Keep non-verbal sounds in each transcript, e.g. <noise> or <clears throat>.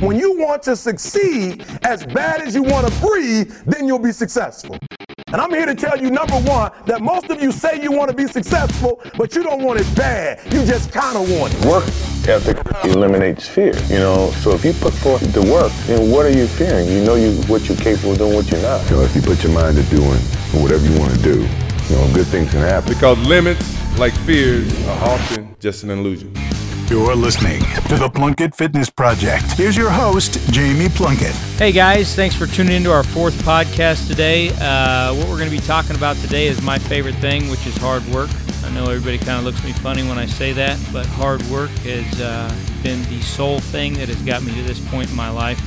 When you want to succeed as bad as you want to breathe, then you'll be successful. And I'm here to tell you, number one, that most of you say you want to be successful, but you don't want it bad. You just kind of want it. Work ethic eliminates fear, you know. So if you put forth the work, then what are you fearing? You know you what you're capable of doing, what you're not. You know, if you put your mind to doing whatever you want to do, you know, good things can happen. Because limits, like fears, are often just an illusion. You're listening to the Plunkett Fitness Project. Here's your host, Jamie Plunkett. Hey guys, thanks for tuning into our fourth podcast today. Uh, what we're going to be talking about today is my favorite thing, which is hard work. I know everybody kind of looks at me funny when I say that, but hard work has uh, been the sole thing that has got me to this point in my life,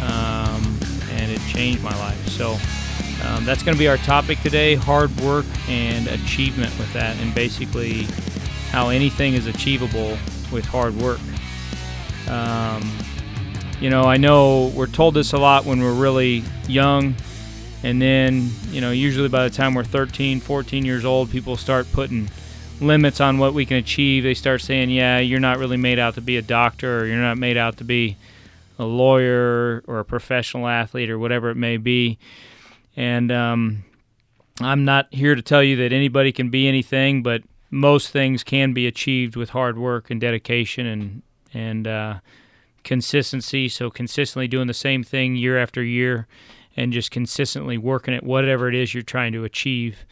um, and it changed my life. So um, that's going to be our topic today: hard work and achievement with that, and basically how anything is achievable with hard work. Um, you know, I know we're told this a lot when we're really young, and then, you know, usually by the time we're 13, 14 years old, people start putting limits on what we can achieve. They start saying, yeah, you're not really made out to be a doctor, or you're not made out to be a lawyer or a professional athlete or whatever it may be. And um, I'm not here to tell you that anybody can be anything, but most things can be achieved with hard work and dedication and and uh, consistency. So consistently doing the same thing year after year, and just consistently working at whatever it is you're trying to achieve.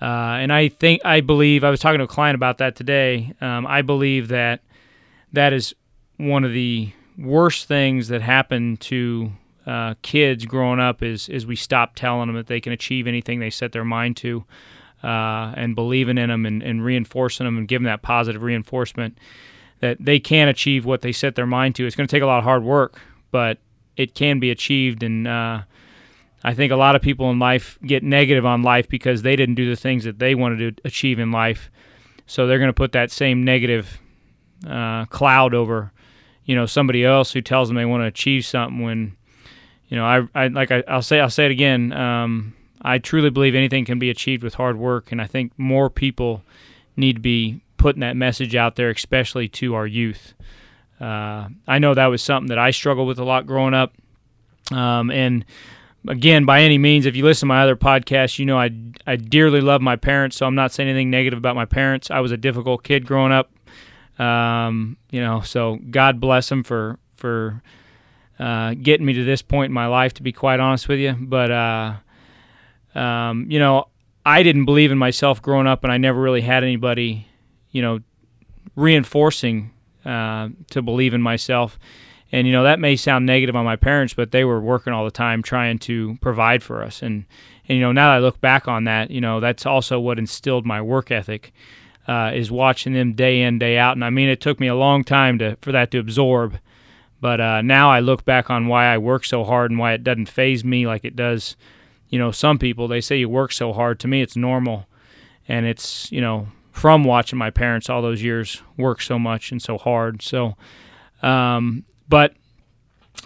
Uh, and I think I believe I was talking to a client about that today. Um, I believe that that is one of the worst things that happen to uh, kids growing up is is we stop telling them that they can achieve anything they set their mind to uh, and believing in them and, and reinforcing them and giving that positive reinforcement that they can achieve what they set their mind to. It's going to take a lot of hard work, but it can be achieved. And uh, I think a lot of people in life get negative on life because they didn't do the things that they wanted to achieve in life. So they're going to put that same negative uh, cloud over, you know, somebody else who tells them they want to achieve something. When, you know, I, I like I, will say I'll say it again. Um, I truly believe anything can be achieved with hard work, and I think more people need to be putting that message out there, especially to our youth. Uh, I know that was something that I struggled with a lot growing up, um, and again, by any means, if you listen to my other podcasts, you know I I dearly love my parents, so I'm not saying anything negative about my parents. I was a difficult kid growing up, um, you know, so God bless them for for uh, getting me to this point in my life. To be quite honest with you, but uh, um, you know, I didn't believe in myself growing up, and I never really had anybody, you know, reinforcing uh, to believe in myself. And you know that may sound negative on my parents, but they were working all the time trying to provide for us. And and you know now that I look back on that, you know that's also what instilled my work ethic. Uh, is watching them day in day out, and I mean it took me a long time to for that to absorb. But uh, now I look back on why I work so hard and why it doesn't faze me like it does you know, some people they say you work so hard. To me, it's normal, and it's you know from watching my parents all those years work so much and so hard. So, um, but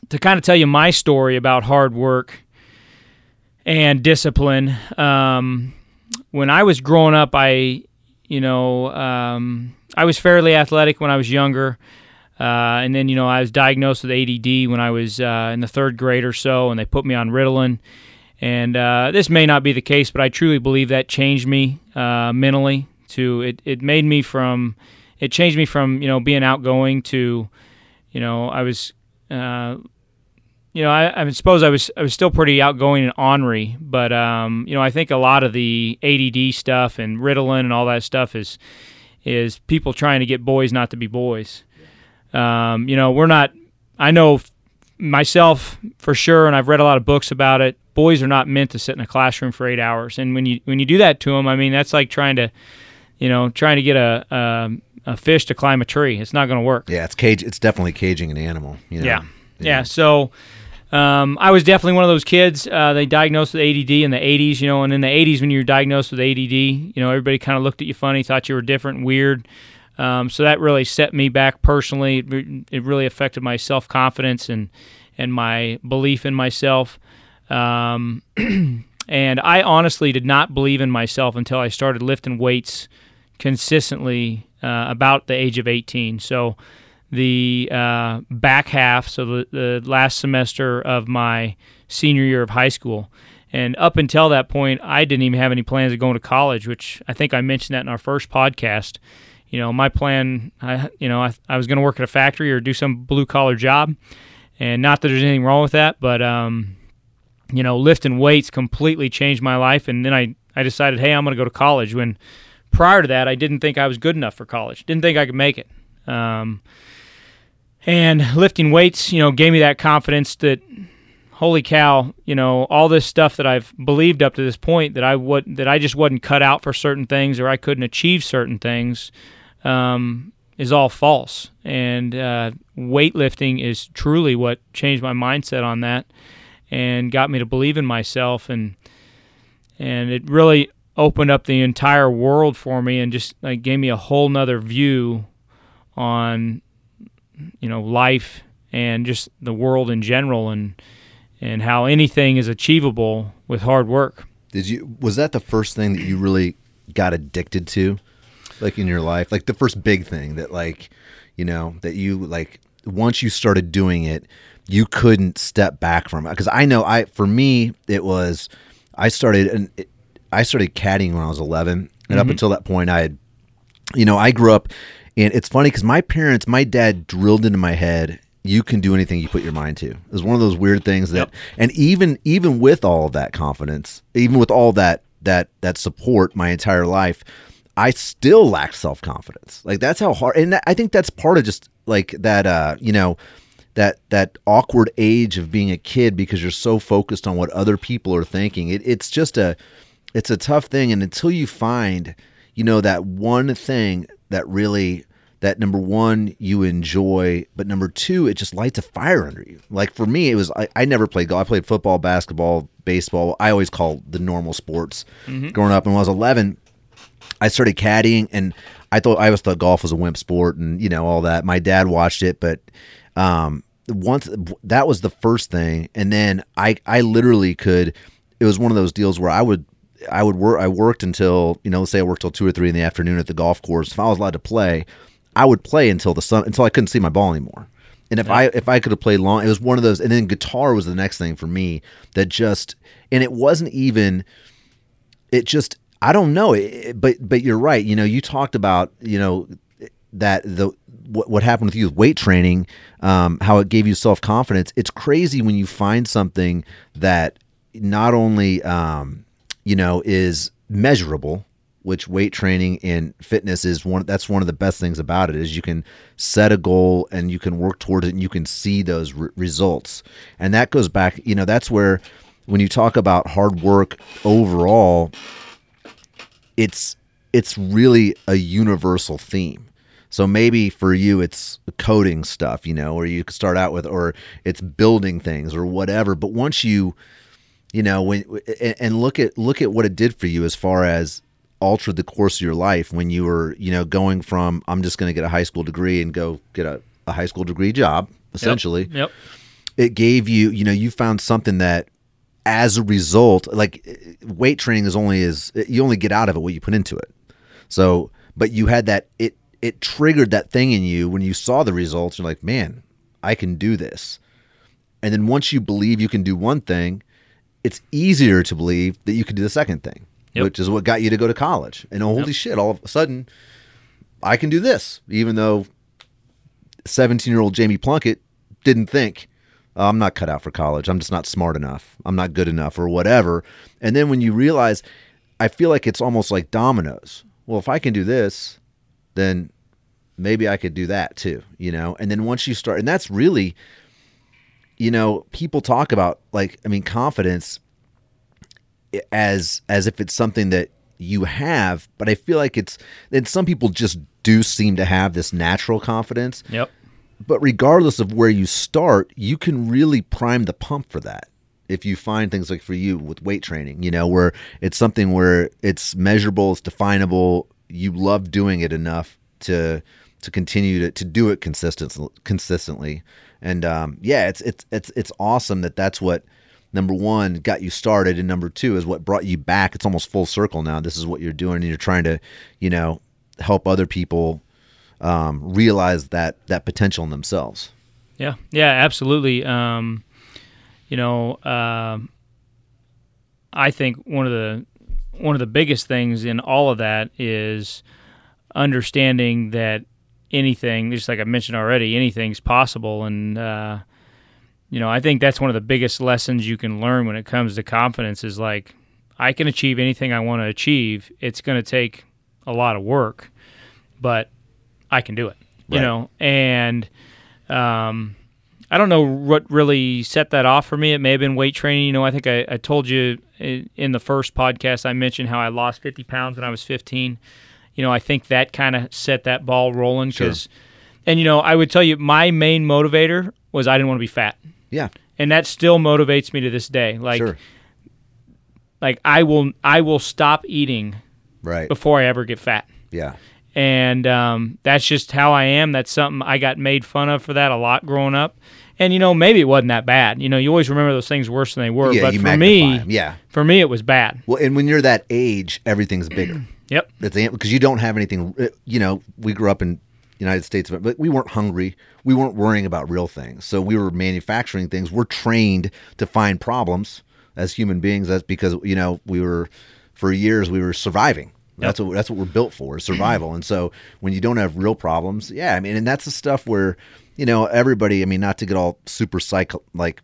to kind of tell you my story about hard work and discipline, um, when I was growing up, I you know um, I was fairly athletic when I was younger. Uh, and then, you know, I was diagnosed with ADD when I was uh, in the third grade or so, and they put me on Ritalin. And uh, this may not be the case, but I truly believe that changed me uh, mentally. To it, it made me from, it changed me from you know being outgoing to, you know, I was, uh, you know, I, I suppose I was I was still pretty outgoing and ornery, but um, you know, I think a lot of the ADD stuff and Ritalin and all that stuff is is people trying to get boys not to be boys. Um, you know, we're not. I know myself for sure, and I've read a lot of books about it boys are not meant to sit in a classroom for eight hours. And when you when you do that to them, I mean that's like trying to, you know, trying to get a a, a fish to climb a tree. It's not going to work. Yeah, it's cage. It's definitely caging an animal. You know? Yeah, yeah. So. Um, I was definitely one of those kids. Uh, they diagnosed with ADD in the 80s, you know, and in the 80s when you were diagnosed with ADD, you know, everybody kind of looked at you funny, thought you were different, weird. Um, so that really set me back personally. It, really affected my self confidence and and my belief in myself. Um, <clears throat> and I honestly did not believe in myself until I started lifting weights consistently uh, about the age of 18. So the uh, back half, so the, the last semester of my senior year of high school. And up until that point, I didn't even have any plans of going to college, which I think I mentioned that in our first podcast. You know, my plan, I, you know, I, I was going to work at a factory or do some blue collar job. And not that there's anything wrong with that, but, um, you know, lifting weights completely changed my life. And then I, I decided, hey, I'm going to go to college. When prior to that, I didn't think I was good enough for college, didn't think I could make it. Um, and lifting weights, you know, gave me that confidence that holy cow, you know, all this stuff that I've believed up to this point that I would that I just wasn't cut out for certain things or I couldn't achieve certain things um, is all false. And uh, weightlifting is truly what changed my mindset on that and got me to believe in myself and and it really opened up the entire world for me and just like gave me a whole nother view on you know life and just the world in general and and how anything is achievable with hard work. Did you was that the first thing that you really got addicted to like in your life? Like the first big thing that like, you know, that you like once you started doing it, you couldn't step back from it. Cuz I know I for me it was I started and I started caddying when I was 11 and mm-hmm. up until that point I had you know, I grew up and it's funny cuz my parents, my dad drilled into my head you can do anything you put your mind to. It's one of those weird things that, yep. and even even with all of that confidence, even with all that that that support, my entire life, I still lack self confidence. Like that's how hard, and I think that's part of just like that. Uh, you know, that that awkward age of being a kid because you're so focused on what other people are thinking. It, it's just a, it's a tough thing, and until you find, you know, that one thing that really that number one you enjoy but number two it just lights a fire under you like for me it was i, I never played golf i played football basketball baseball i always call the normal sports mm-hmm. growing up and when i was 11 i started caddying and i thought i always thought golf was a wimp sport and you know all that my dad watched it but um once that was the first thing and then i i literally could it was one of those deals where i would I would work. I worked until you know, let's say I worked till two or three in the afternoon at the golf course. If I was allowed to play, I would play until the sun until I couldn't see my ball anymore. And if yeah. I if I could have played long, it was one of those. And then guitar was the next thing for me that just and it wasn't even. It just I don't know. It, but but you're right. You know, you talked about you know that the what, what happened with you with weight training, um, how it gave you self confidence. It's crazy when you find something that not only um, you know is measurable which weight training and fitness is one that's one of the best things about it is you can set a goal and you can work towards it and you can see those re- results and that goes back you know that's where when you talk about hard work overall it's it's really a universal theme so maybe for you it's coding stuff you know or you could start out with or it's building things or whatever but once you you know when and look at look at what it did for you as far as altered the course of your life when you were, you know, going from I'm just going to get a high school degree and go get a, a high school degree job, essentially. Yep. yep. It gave you, you know, you found something that as a result, like weight training is only as you only get out of it what you put into it. So, but you had that it it triggered that thing in you when you saw the results. You're like, man, I can do this. And then once you believe you can do one thing, it's easier to believe that you can do the second thing yep. which is what got you to go to college. And oh, holy yep. shit, all of a sudden, I can do this, even though 17 year old Jamie Plunkett didn't think, oh, I'm not cut out for college. I'm just not smart enough. I'm not good enough or whatever. And then when you realize, I feel like it's almost like dominoes. Well, if I can do this, then maybe I could do that too, you know? And then once you start, and that's really, you know, people talk about like, I mean, confidence as as if it's something that you have, but I feel like it's and some people just do seem to have this natural confidence. Yep. But regardless of where you start, you can really prime the pump for that. If you find things like for you with weight training, you know, where it's something where it's measurable, it's definable, you love doing it enough to to continue to, to do it consistently consistently. And um, yeah, it's it's it's it's awesome that that's what number one got you started and number two is what brought you back it's almost full circle now this is what you're doing and you're trying to you know help other people um, realize that that potential in themselves. Yeah, yeah, absolutely. Um, you know, uh, I think one of the one of the biggest things in all of that is understanding that anything, just like I mentioned already, anything's possible, and uh, you know, I think that's one of the biggest lessons you can learn when it comes to confidence. Is like I can achieve anything I want to achieve. It's going to take a lot of work, but I can do it. You know, and um, I don't know what really set that off for me. It may have been weight training. You know, I think I, I told you in the first podcast I mentioned how I lost 50 pounds when I was 15. You know, I think that kind of set that ball rolling because, and you know, I would tell you my main motivator was I didn't want to be fat, Yeah, and that still motivates me to this day. Like, sure, like I will I will stop eating right. before I ever get fat. Yeah, and um, that's just how I am. That's something I got made fun of for that a lot growing up. And you know, maybe it wasn't that bad. You know, you always remember those things worse than they were. yeah. but you for me, 'em. yeah. for me, it was bad. Well, and when you're that age, everything's bigger. <clears throat> Yep. Because you don't have anything. uh, You know, we grew up in United States, but we weren't hungry. We weren't worrying about real things. So we were manufacturing things. We're trained to find problems as human beings. That's because you know we were for years we were surviving. That's what that's what we're built for, is survival. and so when you don't have real problems, yeah, I mean, and that's the stuff where you know everybody. I mean, not to get all super psych like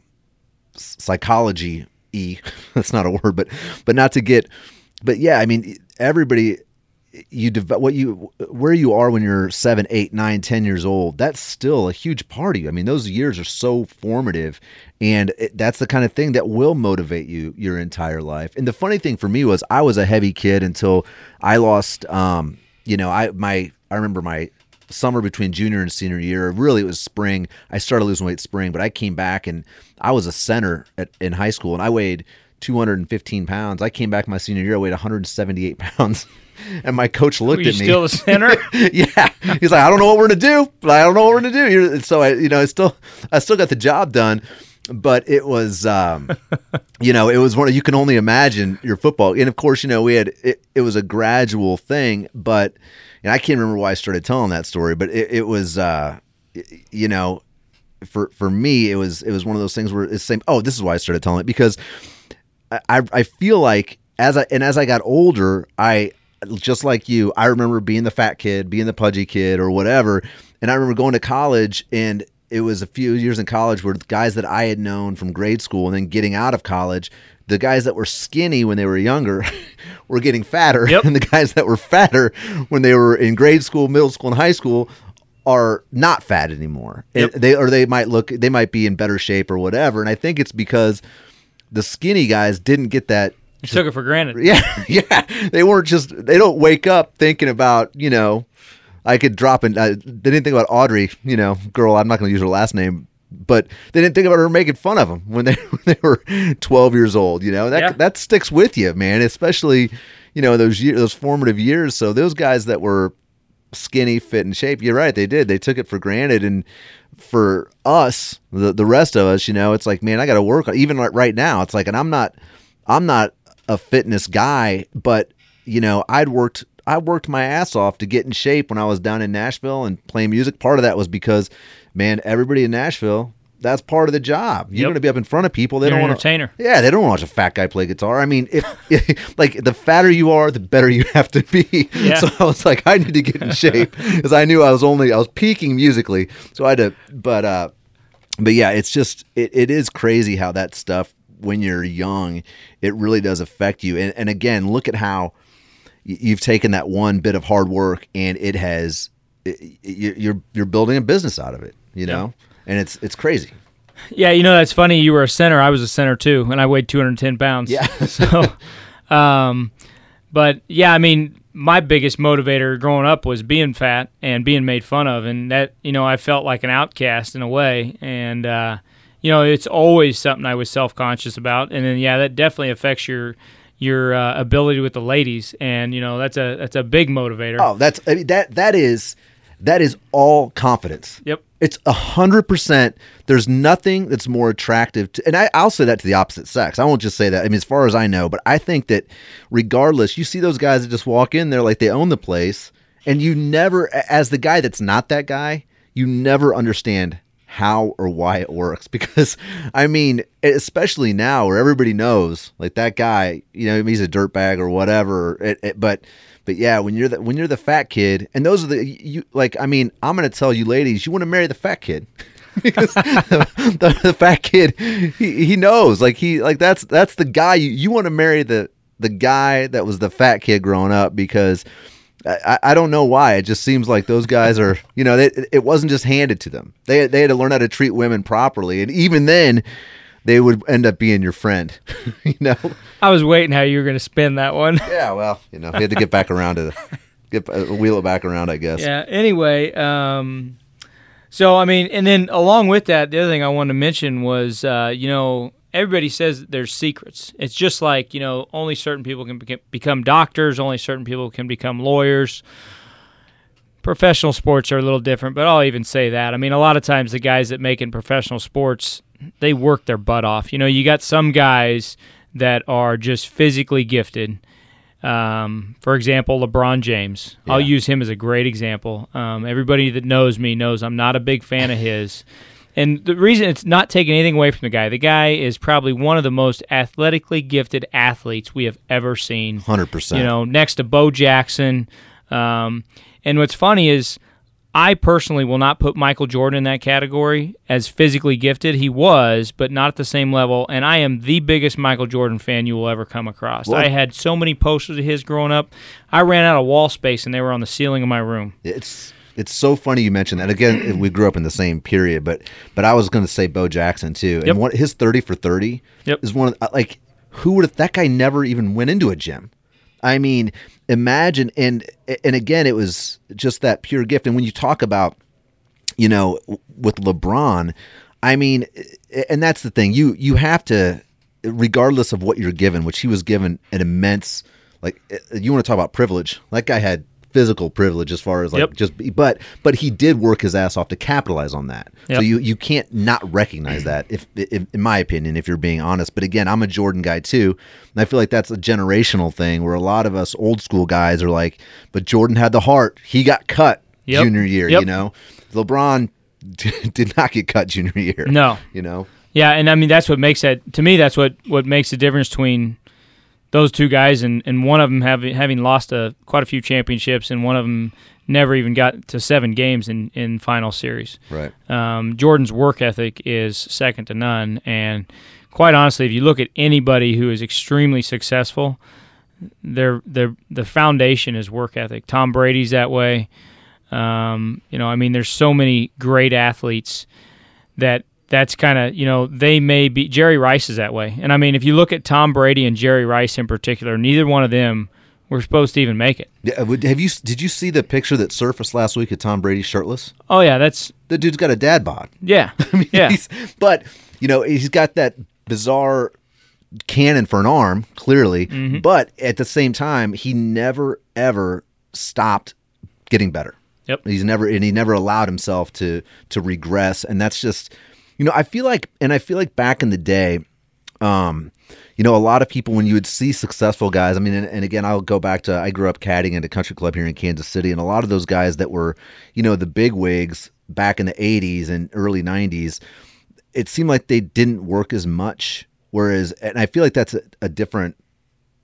psychology e <laughs> that's not a word but but not to get but yeah i mean everybody you dev- what you where you are when you're seven eight nine ten years old that's still a huge part of you i mean those years are so formative and it, that's the kind of thing that will motivate you your entire life and the funny thing for me was i was a heavy kid until i lost um you know i my i remember my summer between junior and senior year. Really, it was spring. I started losing weight spring, but I came back and I was a center at, in high school, and I weighed 215 pounds. I came back my senior year, I weighed 178 <laughs> pounds, <laughs> and my coach looked at me. still the center? <laughs> yeah, he's like, I don't know what we're gonna do, but I don't know what we're gonna do. You're- So I, you know, I still, I still got the job done, but it was, um, <laughs> you know, it was one of you can only imagine your football, and of course, you know, we had it. It was a gradual thing, but and I can't remember why I started telling that story, but it, it was, uh, you know, for for me, it was it was one of those things where it's the same. Oh, this is why I started telling it because I I feel like as I and as I got older, I just like you, I remember being the fat kid, being the pudgy kid, or whatever. And I remember going to college, and it was a few years in college where the guys that I had known from grade school, and then getting out of college, the guys that were skinny when they were younger <laughs> were getting fatter, Yep. and the guys that were fatter when they were in grade school, middle school, and high school are not fat anymore. Yep. They or they might look, they might be in better shape or whatever. And I think it's because the skinny guys didn't get that you took it for granted. <laughs> yeah, <laughs> yeah. They weren't just. They don't wake up thinking about you know. I could drop in. Uh, they didn't think about Audrey, you know, girl. I'm not going to use her last name, but they didn't think about her making fun of them when they <laughs> when they were 12 years old. You know that Yeah. that sticks with you, man. Especially you know those years, those formative years. So those guys that were skinny, fit, and shape. You're right. They did. They took it for granted. And for us, the the rest of us, you know, it's like, man, I got to work. on Even like right now, it's like, and I'm not, I'm not a fitness guy, but you know, I'd worked. I worked my ass off to get in shape when I was down in Nashville and playing music. Part of that was because, man, everybody in Nashville, that's part of the job. You're Yep. going to be up in front of people. They You're don't an want entertainer. yeah, they don't want to watch a fat guy play guitar. I mean, if <laughs> like the fatter you are, the better you have to be. Yeah. <laughs> So I was like, I need to get in <laughs> shape because I knew I was only I was peaking musically, so I had to. But uh, but yeah, it's just it, it is crazy how that stuff when you're young, it really does affect you. And and again, look at how you've taken that one bit of hard work and it has it, you- you're you're building a business out of it. You know, and it's it's crazy. Yeah, you know that's funny. You were a center. I was a center too, and I weighed 210 pounds. Yeah. <laughs> so, um, but yeah, I mean, my biggest motivator growing up was being fat and being made fun of, and that you know I felt like an outcast in a way, and uh, you know it's always something I was self conscious about, and then yeah, that definitely affects your your uh, ability with the ladies, and you know that's a that's a big motivator. Oh, that's I mean, that that is that is all confidence. Yep. It's a hundred percent. There's nothing that's more attractive to, and I, I'll say that to the opposite sex. I won't just say that. I mean, as far as I know, but I think that regardless, you see those guys that just walk in there like they own the place, and you never, as the guy that's not that guy, you never understand how or why it works <laughs> because I mean, especially now where everybody knows like that guy, you know, he's a dirtbag or whatever. It, it, but but yeah, when you're the when you're the fat kid, and those are the you like. I mean, I'm gonna tell you, ladies, you want to marry the fat kid. <laughs> because the, the, the fat kid he, he knows like he like that's that's the guy you, you want to marry the the guy that was the fat kid growing up because I, I don't know why. It just seems like those guys are, <laughs> you know, they, it wasn't just handed to them. They they had to learn how to treat women properly, and even then, they would end up being your friend. <laughs> you know. I was waiting how you were going to spin that one. <laughs> Yeah, well, you know, we had to get back around to get uh, wheel it back around, I guess. Yeah. Anyway, um, so I mean, and then along with that, the other thing I wanted to mention was, uh, you know, everybody says there's secrets. It's just like you know, only certain people can become doctors. Only certain people can become lawyers. Professional sports are a little different, but I'll even say that. I mean, a lot of times the guys that make in professional sports, they work their butt off. You know, you got some guys that are just physically gifted. Um, for example, LeBron James. I'll use him as a great example. Um, everybody that knows me knows I'm not a big fan of his. And the reason it's not taking anything away from the guy, the guy is probably one of the most athletically gifted athletes we have ever seen. 100%. You know, next to Bo Jackson. Um, and what's funny is, I personally will not put Michael Jordan in that category as physically gifted. He was, but not at the same level. And I am the biggest Michael Jordan fan you will ever come across. I had so many posters of his growing up. I ran out of wall space, and they were on the ceiling of my room. It's it's so funny you mentioned that. Again, we grew up in the same period, but but I was going to say Bo Jackson too. Yep. And one, his thirty for thirty Yep. is one of uh, like who would have that guy never even went into a gym. I mean, imagine and and again, it was just that pure gift. And when you talk about you know with LeBron, I mean, and that's the thing you you have to regardless of what you're given, which he was given an immense like uh, you want to talk about privilege. That guy had physical privilege as far as like Yep. just but but he did work his ass off to capitalize on that. So you you can't not recognize that if, if in my opinion if you're being honest. But again, I'm a Jordan guy too. And I feel like that's a generational thing where a lot of us old school guys are like, but Jordan had the heart. He got cut Yep. junior year, Yep. you know. LeBron <laughs> did not get cut junior year. No. You know. Yeah, and I mean that's what makes that to me. That's what what makes the difference between those two guys, and, and one of them having having lost a quite a few championships, and one of them never even got to seven games in in final series. Right. Um, Jordan's work ethic is second to none, and quite honestly, if you look at anybody who is extremely successful, their their the foundation is work ethic. Tom Brady's that way. Um, you know, I mean, there's so many great athletes that that's kind of you know they may be Jerry Rice is that way, and I mean, if you look at Tom Brady and Jerry Rice in particular, neither one of them were supposed to even make it. Yeah, have you did you see the picture that surfaced last week of Tom Brady shirtless? Oh yeah, that's The dude's got a dad bod. yeah, <laughs> yeah. He's- but you know he's got that bizarre cannon for an arm, clearly. Mm-hmm. But at the same time, he never ever stopped getting better. Yep. He's never and he never allowed himself to to regress, and that's just you know I feel like and I feel like back in the day, um, you know, a lot of people when you would see successful guys. I mean, and, and again, I'll go back to I grew up caddying at a country club here in Kansas City, and a lot of those guys that were, you know, the big wigs back in the '80s and early '90s, it seemed like they didn't work as much. Whereas, and I feel like that's a, a different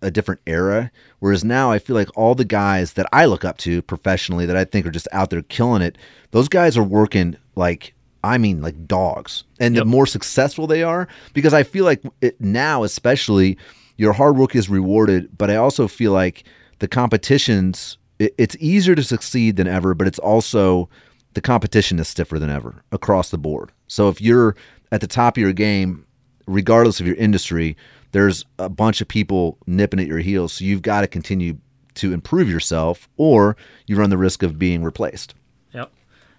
a different era. Whereas now I feel like all the guys that I look up to professionally that I think are just out there killing it, those guys are working like I mean like dogs. And the more successful they are, because I feel like it now especially your hard work is rewarded, but I also feel like the competitions it, it's easier to succeed than ever, but it's also the competition is stiffer than ever across the board. So if you're at the top of your game, regardless of your industry, there's a bunch of people nipping at your heels. So you've got to continue to improve yourself, or you run the risk of being replaced.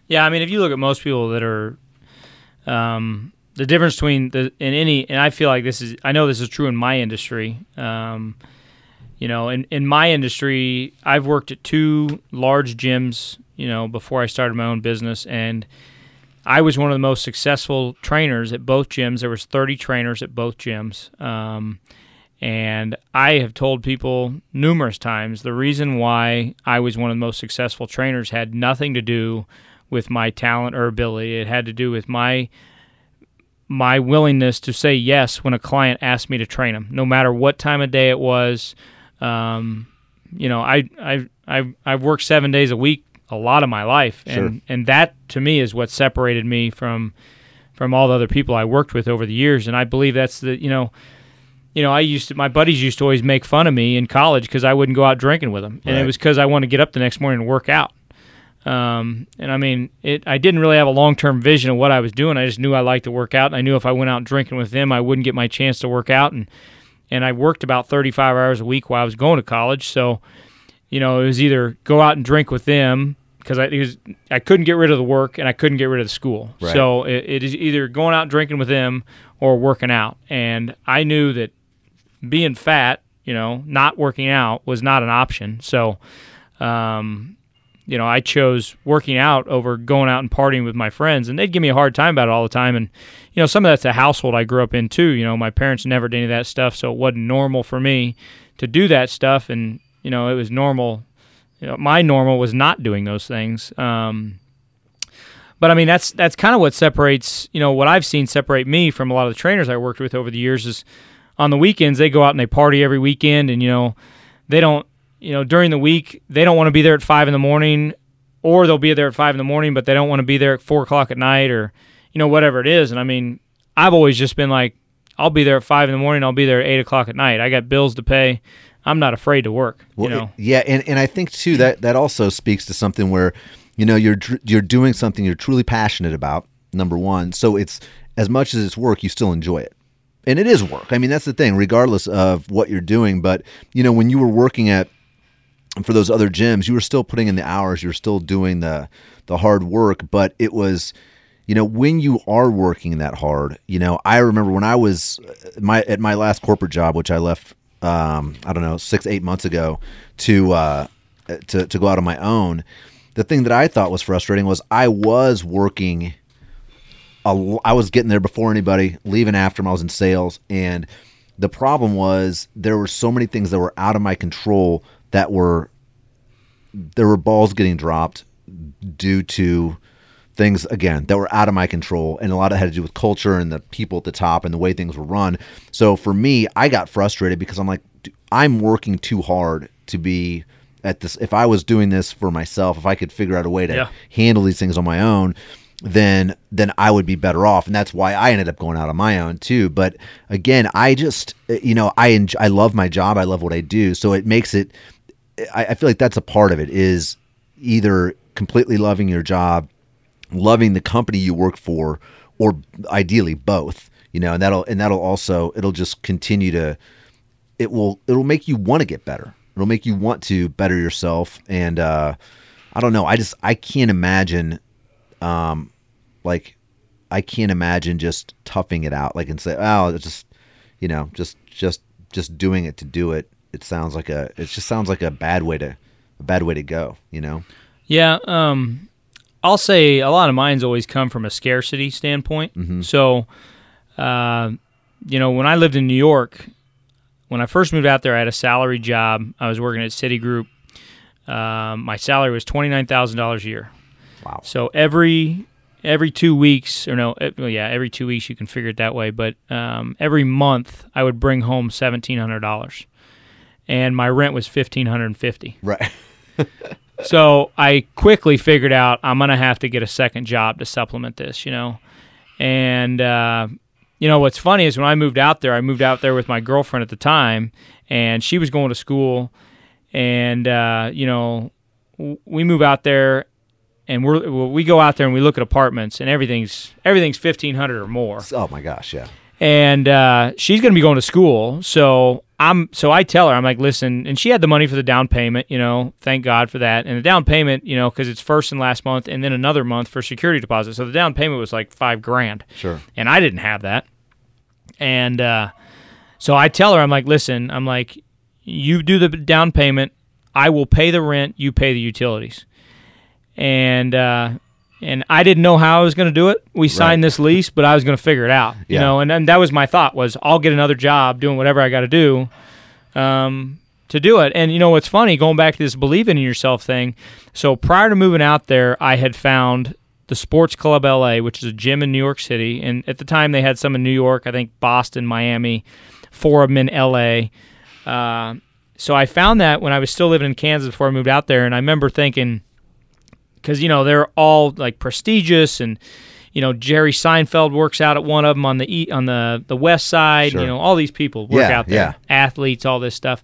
Yeah, I mean, if you look at most people that are, um, the difference between the in any, and I feel like this is, I know this is true in my industry. Um, you know, in in my industry, I've worked at two large gyms. You know, before I started my own business, and I was one of the most successful trainers at both gyms. There was 30 trainers at both gyms. Um, And I have told people numerous times the reason why I was one of the most successful trainers had nothing to do with my talent or ability. It had to do with my my willingness to say yes when a client asked me to train them, no matter what time of day it was. Um, you know, I I I I've worked seven days a week a lot of my life, and and that to me is what separated me from from all the other people I worked with over the years. And I believe that's the you know. You know, I used to. My buddies used to always make fun of me in college because I wouldn't go out drinking with them, and it Right. was because I wanted to get up the next morning and work out. Um, and I mean, it. I didn't really have a long term vision of what I was doing. I just knew I liked to work out. And I knew if I went out drinking with them, I wouldn't get my chance to work out. And and I worked about 35 hours a week while I was going to college. So, you know, it was either go out and drink with them because I was, I couldn't get rid of the work and I couldn't get rid of the school. Right. So it, it is either going out drinking with them or working out. And I knew that being fat, you know, not working out was not an option. So, um, you know, I chose working out over going out and partying with my friends, and they'd give me a hard time about it all the time. And you know, some of that's a household I grew up in too. You know, my parents never did any of that stuff, so it wasn't normal for me to do that stuff. And you know, it was normal. You know, my normal was not doing those things. Um, but I mean, that's that's kind of what separates. You know, what I've seen separate me from a lot of the trainers I worked with over the years is on the weekends they go out and they party every weekend, and you know, they don't. You know, during the week they don't want to be there at five in the morning, or they'll be there at five in the morning, but they don't want to be there at four o'clock at night, or you know, whatever it is. And I mean, I've always just been like, I'll be there at five in the morning, I'll be there at eight o'clock at night. I got bills to pay. I'm not afraid to work. Well, you know, yeah, and, and I think too that that also speaks to something where, you know, you're you're doing something you're truly passionate about. Number one, so it's as much as it's work, you still enjoy it, and it is work. I mean, that's the thing, regardless of what you're doing. But you know, when you were working at for those other gyms, you were still putting in the hours, you were still doing the the hard work, but it was you know when you are working that hard you know i remember when i was uh, my at my last corporate job which i left um, i don't know six eight months ago to uh, to, to go out on my own the thing that i thought was frustrating was i was working a I was getting there before anybody, leaving after them. I was in sales, and the problem was there were so many things that were out of my control that were there were balls getting dropped due to things again that were out of my control. And a lot of it had to do with culture and the people at the top and the way things were run. So for me i got frustrated because i'm like i'm working too hard to be at this if i was doing this for myself if i could figure out a way to Yeah. handle these things on my own then then i would be better off. And that's why i ended up going out on my own too. But again i just eh, you know i enj- i love my job. I love what i do. So it makes it I, I feel like that's a part of it is either completely loving your job, loving the company you work for, or ideally both. You know, and that'll and that'll also it'll just continue to it will it'll make you want to get better. It'll make you want to better yourself. And uh I don't know, I just I can't imagine um like I can't imagine just toughing it out like and say, oh it's just you know, just just just doing it to do it. It sounds like a it just sounds like a bad way to a bad way to go, you know? Yeah, um, I'll say a lot of mine's always come from a scarcity standpoint. So, uh, you know, when I lived in New York, when I first moved out there, I had a salary job. I was working at Citigroup. Um, my salary was twenty nine thousand dollars a year. Wow. So every every two weeks, or no, well, yeah, every two weeks you can figure it that way. But um, every month I would bring home seventeen hundred dollars, and my rent was fifteen hundred and fifty. Right. <laughs> So I quickly figured out I'm gonna have to get a second job to supplement this, you know. And uh, you know what's funny is when I moved out there, I moved out there with my girlfriend at the time, and she was going to school, and uh, you know w- we move out there, and we're we go out there and we look at apartments, and everything's everything's fifteen hundred or more Oh my gosh, yeah. and uh, she's going to be going to school. So I'm so I tell her I'm like, listen, and she had the money for the down payment, you know, thank God for that, and the down payment, you know, because it's first and last month, and then another month for security deposit. So the down payment was like five grand, Sure. and I didn't have that, and uh, so I tell her I'm like, listen, I'm like, you do the down payment, I will pay the rent, you pay the utilities, and uh, and I didn't know how I was going to do it. We signed this lease, but I was going to figure it out. You know, and, and that was my thought was I'll get another job doing whatever I got to do um, to do it. And you know what's funny, going back to this believing in yourself thing. So prior to moving out there, I had found the Sports Club LA, which is a gym in New York City, and at the time they had some in New York, I think Boston, Miami, four of them in LA. Uh, so I found that when I was still living in Kansas before I moved out there, and I remember thinking, because you know they're all like prestigious and you know Jerry Seinfeld works out at one of them on the e- on the the west side. Sure. You know all these people work Yeah, out there, yeah. athletes, all this stuff.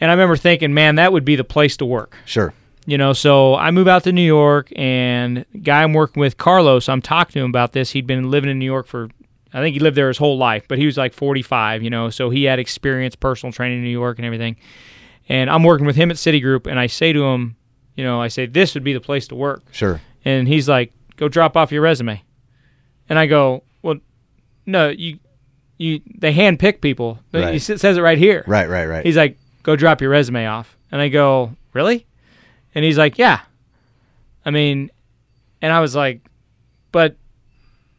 And I remember thinking, man, that would be the place to work. Sure. You know, so I move out to New York, and guy I'm working with, Carlos, I'm talking to him about this. He'd been living in New York for, I think he lived there his whole life, but he was like 45, you know, so he had experience, personal training in New York and everything. And I'm working with him at Citigroup, and I say to him, you know, I say, this would be the place to work. Sure. And he's like, go drop off your resume. And I go, well, no, you, you, they hand pick people. Right. He says it right here. Right. Right. Right. He's like, go drop your resume off. And I go, really? And he's like, yeah. I mean, and I was like, but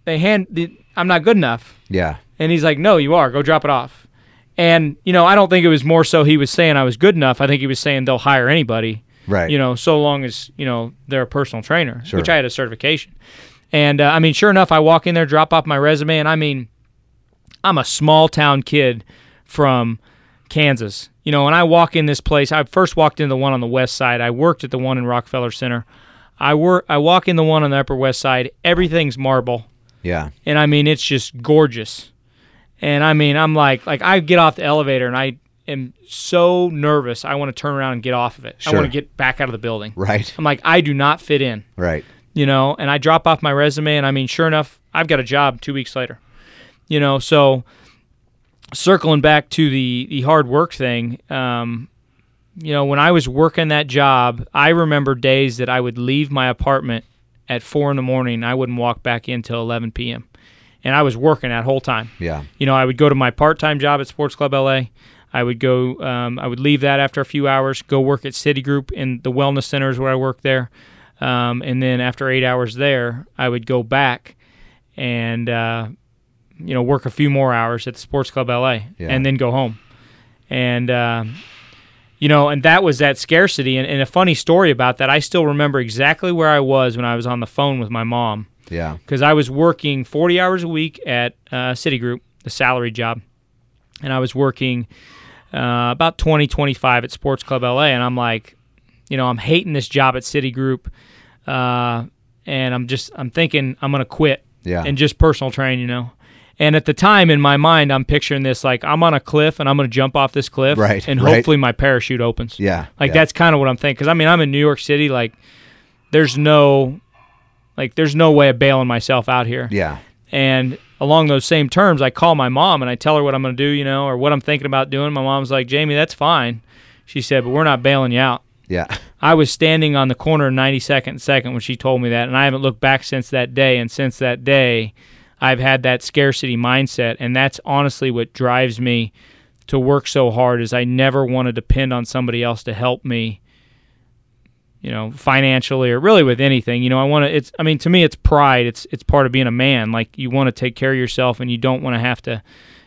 they hand, the, I'm not good enough. yeah. And he's like, no, you are. Go drop it off. And, you know, I don't think it was more so he was saying I was good enough. I think he was saying they'll hire anybody, Right. you know, so long as, you know, they're a personal trainer, Sure. which I had a certification. And, uh, I mean, sure enough, I walk in there, drop off my resume, and I mean, I'm a small town kid from Kansas. You know, when I walk in this place, I first walked in the one on the west side. I worked at the one in Rockefeller Center. I work I walk in the one on the upper west side. Everything's marble. Yeah. And I mean it's just gorgeous. And I mean I'm like like I get off the elevator and I am so nervous. I want to turn around and get off of it. I want to get back out of the building. Right. I'm like I do not fit in Right. you know, and I drop off my resume, and I mean, sure enough, I've got a job two weeks later, you know. So, circling back to the the hard work thing, um, you know, when I was working that job, I remember days that I would leave my apartment at four in the morning, and I wouldn't walk back in till 11 p.m. And I was working that whole time. Yeah. You know, I would go to my part-time job at Sports Club LA. I would go. Um, I would leave that after a few hours, go work at Citigroup in the wellness centers where I worked there, um, and then after eight hours there, I would go back and uh, you know work a few more hours at the Sports Club LA, Yeah. and then go home. And um, you know, and that was that scarcity. And, and a funny story about that, I still remember exactly where I was when I was on the phone with my mom Yeah. because I was working 40 hours a week at uh, Citigroup, the salary job, and I was working uh, about 20, 25 at Sports Club LA. And I'm like, you know, I'm hating this job at Citigroup, uh, and I'm just, I'm thinking I'm gonna quit Yeah. and just personal train, you know. And at the time in my mind, I'm picturing this like I'm on a cliff and I'm going to jump off this cliff, Right, And right. hopefully my parachute opens. Yeah, like yeah. that's kind of what I'm thinking. Because I mean, I'm in New York City. Like, there's no, like, there's no way of bailing myself out here. Yeah. And along those same terms, I call my mom and I tell her what I'm going to do, you know, or what I'm thinking about doing. My mom's like, Jamie, that's fine. She said, but we're not bailing you out. Yeah. I was standing on the corner of 92nd and 2nd when she told me that, and I haven't looked back since that day. And since that day, I've had that scarcity mindset, and that's honestly what drives me to work so hard. Is I never want to depend on somebody else to help me, you know, financially or really with anything. You know, I want to. It's. I mean, to me, it's pride. It's it's part of being a man. Like you want to take care of yourself, and you don't want to have to.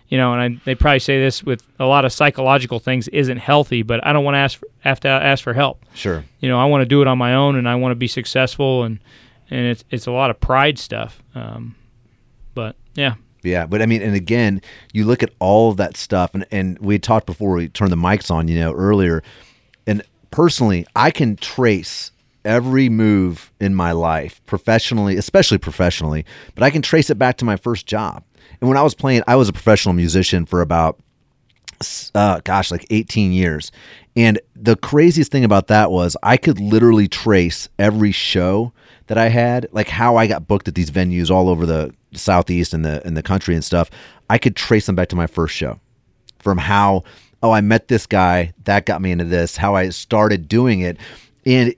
You know, and I, they probably say this with a lot of psychological things isn't healthy, but I don't want to ask for, have to ask for help Sure. you know, I want to do it on my own and I want to be successful and and it's it's a lot of pride stuff. Um, but yeah, Yeah, but I mean, and again, you look at all of that stuff, and, and we talked before we turned the mics on, you know, earlier. And personally, I can trace every move in my life, professionally, especially professionally, but I can trace it back to my first job. And when I was playing, I was a professional musician for about uh, gosh, like 18 years. And the craziest thing about that was I could literally trace every show that I had, like how I got booked at these venues all over the southeast and the in the country and stuff. I could trace them back to my first show, from how oh I met this guy that got me into this, how I started doing it, and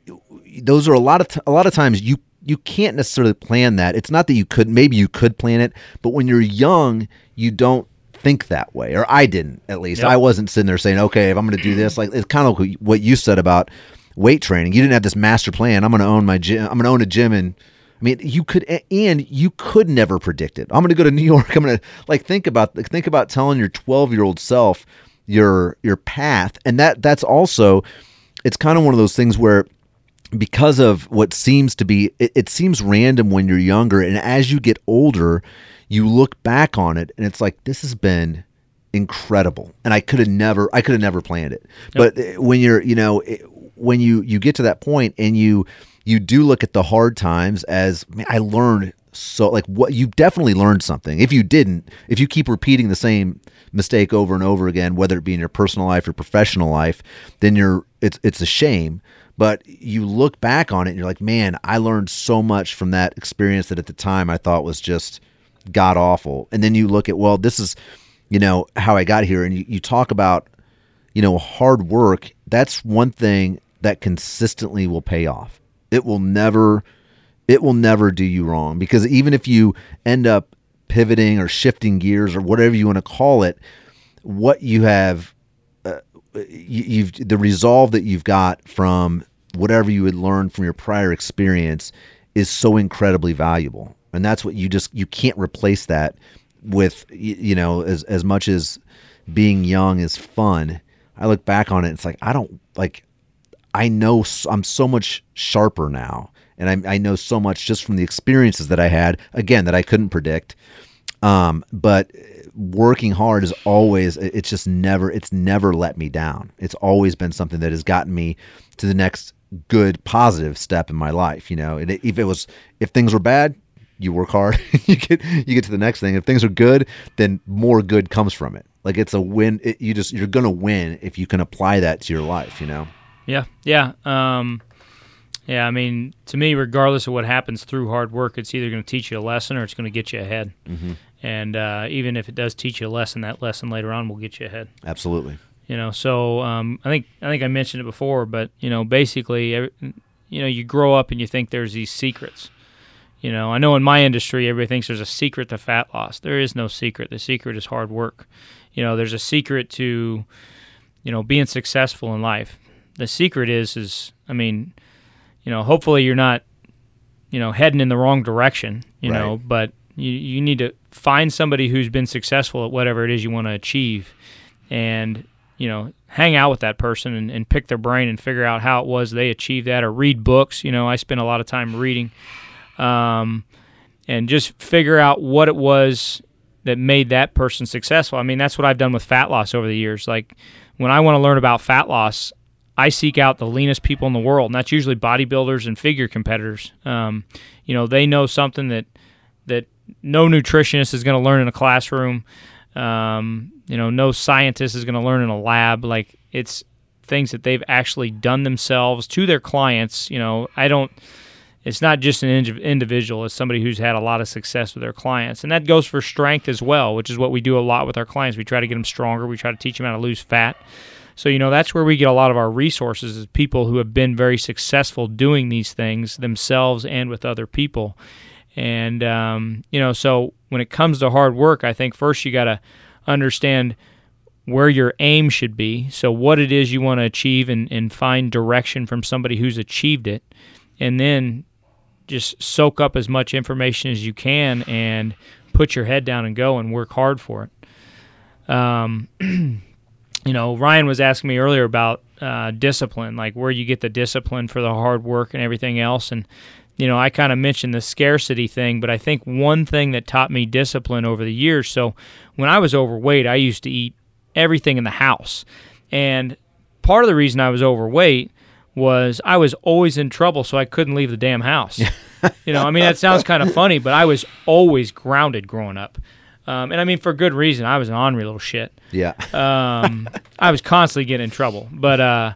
those are a lot of t- a lot of times you you can't necessarily plan that. It's not that you could maybe you could plan it, but when you're young, you don't think that way, or I didn't at least. Yep. I wasn't sitting there saying, okay, if I'm going to do this, like it's kind of what you said about weight training. You didn't have this master plan. I'm going to own my gym. I'm going to own a gym and I mean, you could, and you could never predict it. I'm going to go to New <laughs> York. I'm going to like think about think about telling your 12 year old self your your path, and that that's also, it's kind of one of those things where because of what seems to be it, it, seems random when you're younger. And as you get older you look back on it and it's like this has been incredible. And i could have never i could have never planned it. Yep. but eh, when you're you know eh, when you you get to that point and you you do look at the hard times as man, i learned so like what you definitely learned something if you didn't if you keep repeating the same mistake over and over again whether it be in your personal life or professional life then you're it's it's a shame but you look back on it and you're like, man, I learned so much from that experience that at the time I thought was just god awful. And then you look at, well, this is, you know, how I got here. And you, you talk about, you know, hard work. That's one thing that consistently will pay off. It will never, it will never do you wrong. Because even if you end up pivoting or shifting gears or whatever you want to call it, what you have uh, you, have the resolve that you've got from whatever you had learned from your prior experience is so incredibly valuable. And that's what you just you can't replace that with you know as as much as being young is fun. I look back on it it's like i don't like i know i'm so much sharper now and I, I know so much just from the experiences that i had again that i couldn't predict. Um, but working hard is always it's just never it's never let me down. It's always been something that has gotten me to the next good positive step in my life you know? And if it was if things were bad you work hard <laughs> you get you get to the next thing. If things are good then more good comes from it. Like it's a win it, you just you're gonna win if you can apply that to your life you know? Yeah yeah um yeah, I mean, to me, regardless of what happens through hard work, it's either going to teach you a lesson or it's going to get you ahead. Mm-hmm and uh, even if it does teach you a lesson, that lesson later on will get you ahead. Absolutely. You know, so um, I think I think I mentioned it before, but you know, basically, you know, you grow up and you think there's these secrets. You know, I know in my industry, everybody thinks there's a secret to fat loss. There is no secret. The secret is hard work. You know, there's a secret to, you know, being successful in life. The secret is, is I mean, you know, hopefully you're not, you know, heading in the wrong direction. You right. know, but you you need to find somebody who's been successful at whatever it is you want to achieve and you know hang out with that person and, and, pick their brain and figure out how it was they achieved that or read books you know i spend a lot of time reading um, and just figure out what it was that made that person successful i mean that's what i've done with fat loss over the years like when i want to learn about fat loss i seek out the leanest people in the world and that's usually bodybuilders and figure competitors um, you know they know something that that no nutritionist is going to learn in a classroom. Um, you know, no scientist is going to learn in a lab. Like it's things that they've actually done themselves to their clients. You know, I don't. It's not just an individual. It's somebody who's had a lot of success with their clients, and that goes for strength as well, which is what we do a lot with our clients. We try to get them stronger. We try to teach them how to lose fat. So you know that's where we get a lot of our resources is people who have been very successful doing these things themselves and with other people. And, um, you know, so when it comes to hard work, I think first you got to understand where your aim should be. So, what it is you want to achieve and, and find direction from somebody who's achieved it. And then just soak up as much information as you can and put your head down and go and work hard for it. Um, <clears throat> you know, Ryan was asking me earlier about uh, discipline, like where you get the discipline for the hard work and everything else. And you know, I kind of mentioned the scarcity thing, but I think one thing that taught me discipline over the years. So when I was overweight, I used to eat everything in the house. And part of the reason I was overweight was I was always in trouble, so I couldn't leave the damn house. <laughs> you know, I mean, that sounds kind of funny, but I was always grounded growing up. Um, and I mean, for good reason. I was an ornery little shit. Yeah. um, <laughs> I was constantly getting in trouble. But, uh,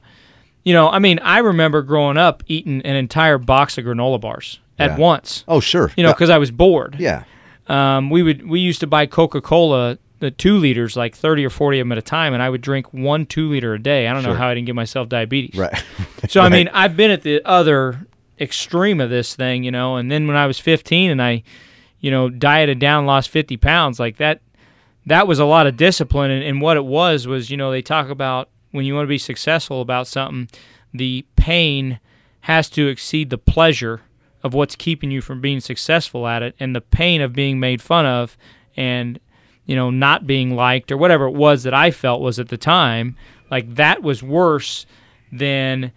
you know, I mean, I remember growing up eating an entire box of granola bars at Yeah. once. Oh, sure. You know, because I was bored. yeah. Um, we would we used to buy Coca Cola the two liters, like thirty or forty of them at a time, and I would drink one two liter a day. I don't know how I didn't get myself diabetes. Right. <laughs> So I <laughs> mean, I've been at the other extreme of this thing, you know. And then when I was 15 and I, you know, dieted down, lost 50 pounds, like that, that was a lot of discipline. And, and what it was was, you know, they talk about when you want to be successful about something, the pain has to exceed the pleasure of what's keeping you from being successful at it and the pain of being made fun of and you know not being liked or whatever it was that I felt was at the time like that was worse than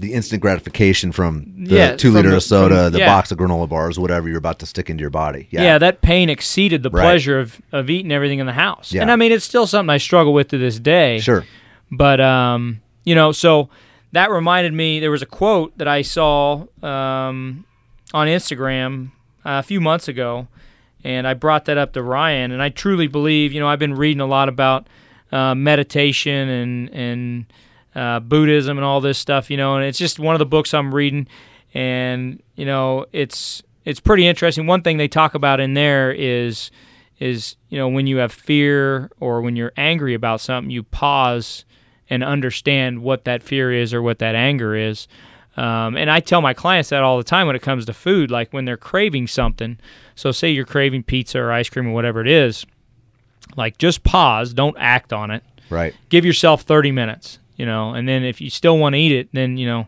The instant gratification from the Yeah, two liter of soda, from- the yeah. box of granola bars, whatever you're about to stick into your body. Yeah. yeah, that pain exceeded the Right. pleasure of, of eating everything in the house Yeah. and I mean it's still something I struggle with to this day Sure. But um, you know, so that reminded me. There was a quote that I saw um, on Instagram uh, a few months ago, and I brought that up to Ryan. And I truly believe, you know, I've been reading a lot about uh, meditation and and uh, Buddhism and all this stuff, you know, and it's just one of the books I'm reading, and you know, it's it's pretty interesting. One thing they talk about in there is is you know when you have fear or when you're angry about something, you pause and understand what that fear is or what that anger is. Um, and I tell my clients that all the time when it comes to food, like when they're craving something. So, say you're craving pizza or ice cream or whatever it is, like just pause, don't act on it. Right. Give yourself 30 minutes, you know, and then if you still want to eat it, then, you know,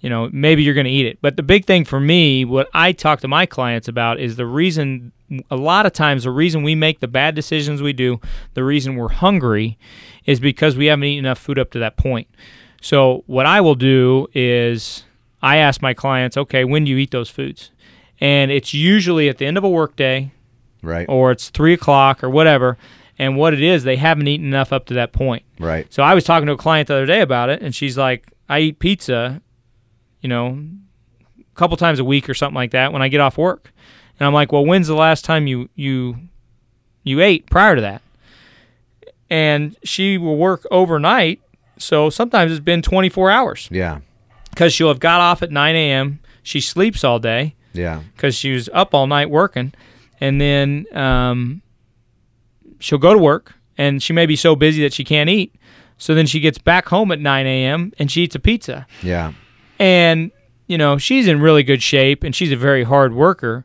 you know, maybe you're going to eat it. But the big thing for me, what I talk to my clients about is the reason, a lot of times, the reason we make the bad decisions we do, the reason we're hungry is because we haven't eaten enough food up to that point. So, what I will do is I ask my clients, okay, when do you eat those foods? And it's usually at the end of a workday Right. or it's three o'clock or whatever. And what it is, they haven't eaten enough up to that point. Right. So I was talking to a client the other day about it, and she's like, I eat pizza, you know, a couple times a week or something like that when I get off work. And I'm like, well, when's the last time you you you ate prior to that? And she will work overnight, so sometimes it's been 24 hours Yeah. because she'll have got off at 9 a.m. She sleeps all day Yeah. because she was up all night working, and then um, she'll go to work, and she may be so busy that she can't eat. So then she gets back home at 9 a.m. and she eats a pizza. Yeah. And you know she's in really good shape, and she's a very hard worker.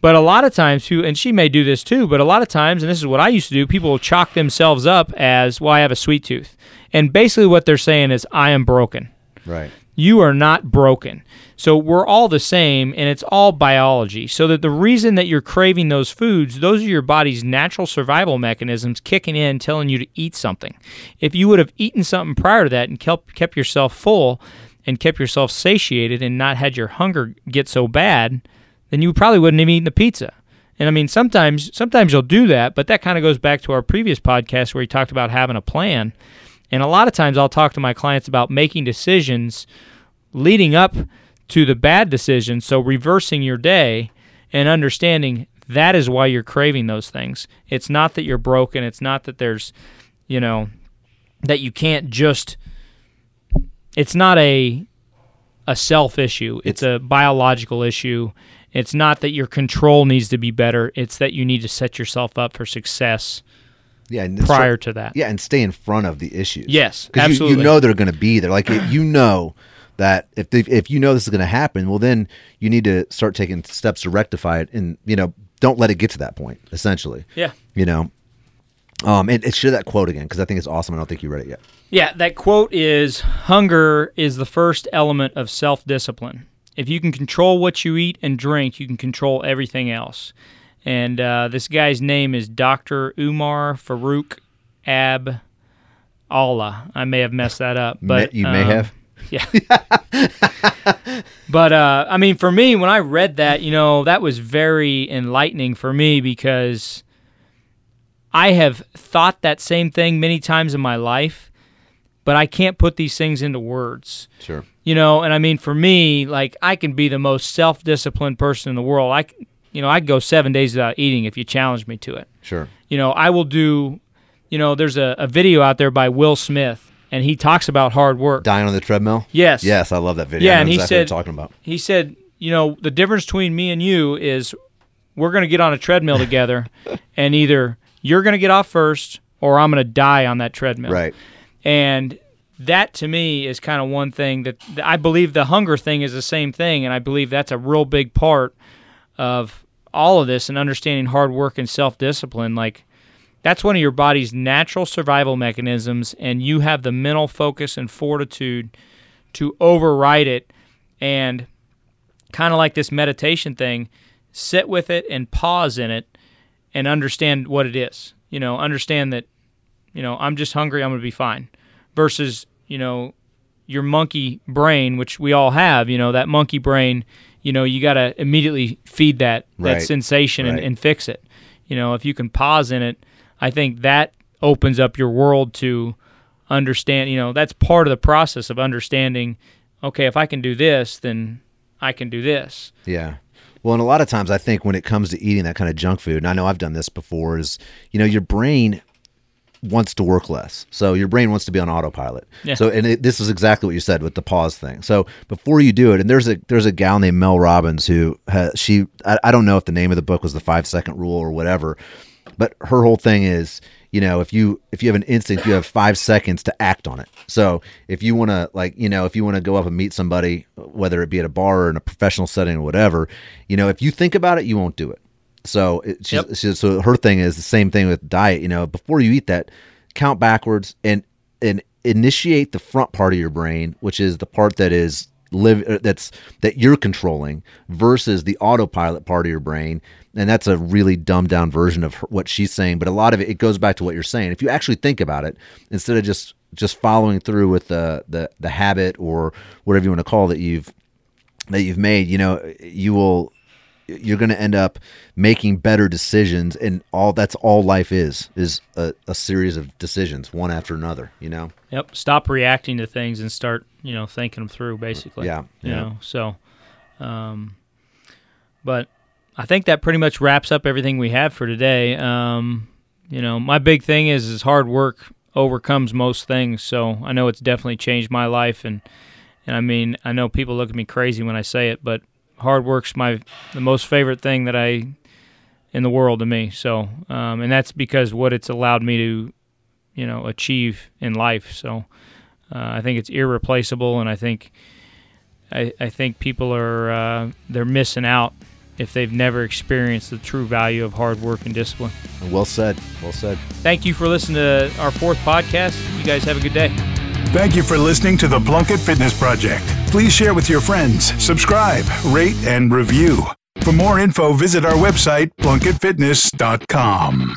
But a lot of times, too, and she may do this too, but a lot of times, and this is what I used to do, people will chalk themselves up as, well, I have a sweet tooth. And basically what they're saying is, I am broken Right. You are not broken. So we're all the same and it's all biology. So that the reason that you're craving those foods, those are your body's natural survival mechanisms kicking in telling you to eat something. If you would have eaten something prior to that and kept kept yourself full and kept yourself satiated and not had your hunger get so bad, then you probably wouldn't have eaten the pizza. And I mean sometimes sometimes you'll do that, but that kind of goes back to our previous podcast where we talked about having a plan. And a lot of times I'll talk to my clients about making decisions leading up to the bad decision. So reversing your day and understanding that is why you're craving those things. It's not that you're broken. It's not that there's, you know, that you can't just. It's not a a self issue. It's, a biological issue. It's not that your control needs to be better. It's that you need to set yourself up for success Yeah. And prior to that. Yeah, and stay in front of the issues. Yes, because you, you know they're going to be there. Like you know that if they, if you know this is going to happen, well then you need to start taking steps to rectify it, and you know don't let it get to that point. Essentially, Yeah. you know. Um, and, and share that quote again because I think it's awesome. I don't think you read it yet. Yeah, that quote is hunger is the first element of self discipline. If you can control what you eat and drink, you can control everything else. And uh, this guy's name is Dr. Umar Farouk Ab Allah. I may have messed that up, <laughs> but you may um, have. Yeah. <laughs> but uh, I mean, for me, when I read that, you know, that was very enlightening for me because I have thought that same thing many times in my life, but I can't put these things into words. Sure. You know, and I mean, for me, like I can be the most self-disciplined person in the world. I, you know, I'd go seven days without eating if you challenged me to it. Sure. You know, I will do. You know, there's a, a video out there by Will Smith, and he talks about hard work. Dying on the treadmill. Yes. Yes, I love that video. Yeah, and he exactly what said- talking about. he said, you know, the difference between me and you is we're going to get on a treadmill <laughs> together, and either you're going to get off first or I'm going to die on that treadmill. Right. And that to me is kind of one thing that I believe the hunger thing is the same thing, and I believe that's a real big part of all of this and understanding hard work and self discipline. Like, that's one of your body's natural survival mechanisms, and you have the mental focus and fortitude to override it and kind of like this meditation thing, sit with it and pause in it and understand what it is. You know, understand that, you know, I'm just hungry, I'm going to be fine. Versus, you know, your monkey brain, which we all have, you know, that monkey brain, you know, you got to immediately feed that Right. that sensation and, and fix it. You know, if you can pause in it, I think that opens up your world to understand, you know, that's part of the process of understanding, okay, if I can do this, then I can do this. Yeah. Well, and a lot of times I think when it comes to eating that kind of junk food, and I know I've done this before, is you know your brain wants to work less, so your brain wants to be on autopilot. Yeah. So, and it, this is exactly what you said with the pause thing. So before you do it, and there's a there's a gal named Mel Robbins who has, she I, I don't know if the name of the book was the five second rule or whatever, but her whole thing is you know if you if you have an instinct you have five seconds to act on it so if you want to like you know if you want to go up and meet somebody whether it be at a bar or in a professional setting or whatever you know if you think about it you won't do it so it, she's, Yep. she's, so her thing is the same thing with diet you know before you eat that count backwards and and initiate the front part of your brain which is the part that is live uh, that's that you're controlling versus the autopilot part of your brain. And that's a really dumbed down version of her, what she's saying. But a lot of it it goes back to what you're saying. If you actually think about it instead of just just following through with the the, the habit or whatever you want to call that you've that you've made you know you will you're going to end up making better decisions and all that's all life is is a, a series of decisions one after another you know Yep. Stop reacting to things and start, you know, thinking them through. Basically. Yeah, You yeah. know. So, um, but I think that pretty much wraps up everything we have for today. Um, you know, my big thing is is hard work overcomes most things. So I know it's definitely changed my life, and and I mean I know people look at me crazy when I say it, but hard work's my the most favorite thing that I in the world to me. So, um, and that's because what it's allowed me to you know achieve in life. So uh, I think it's irreplaceable, and I think I, I think people are uh, they're missing out if they've never experienced the true value of hard work and discipline. well said well said Thank you for listening to our fourth podcast. You guys have a good day. Thank you for listening to the Plunkett Fitness Project. Please share with your friends, subscribe, rate, and review. For more info, visit our website, plunkettfitness.com.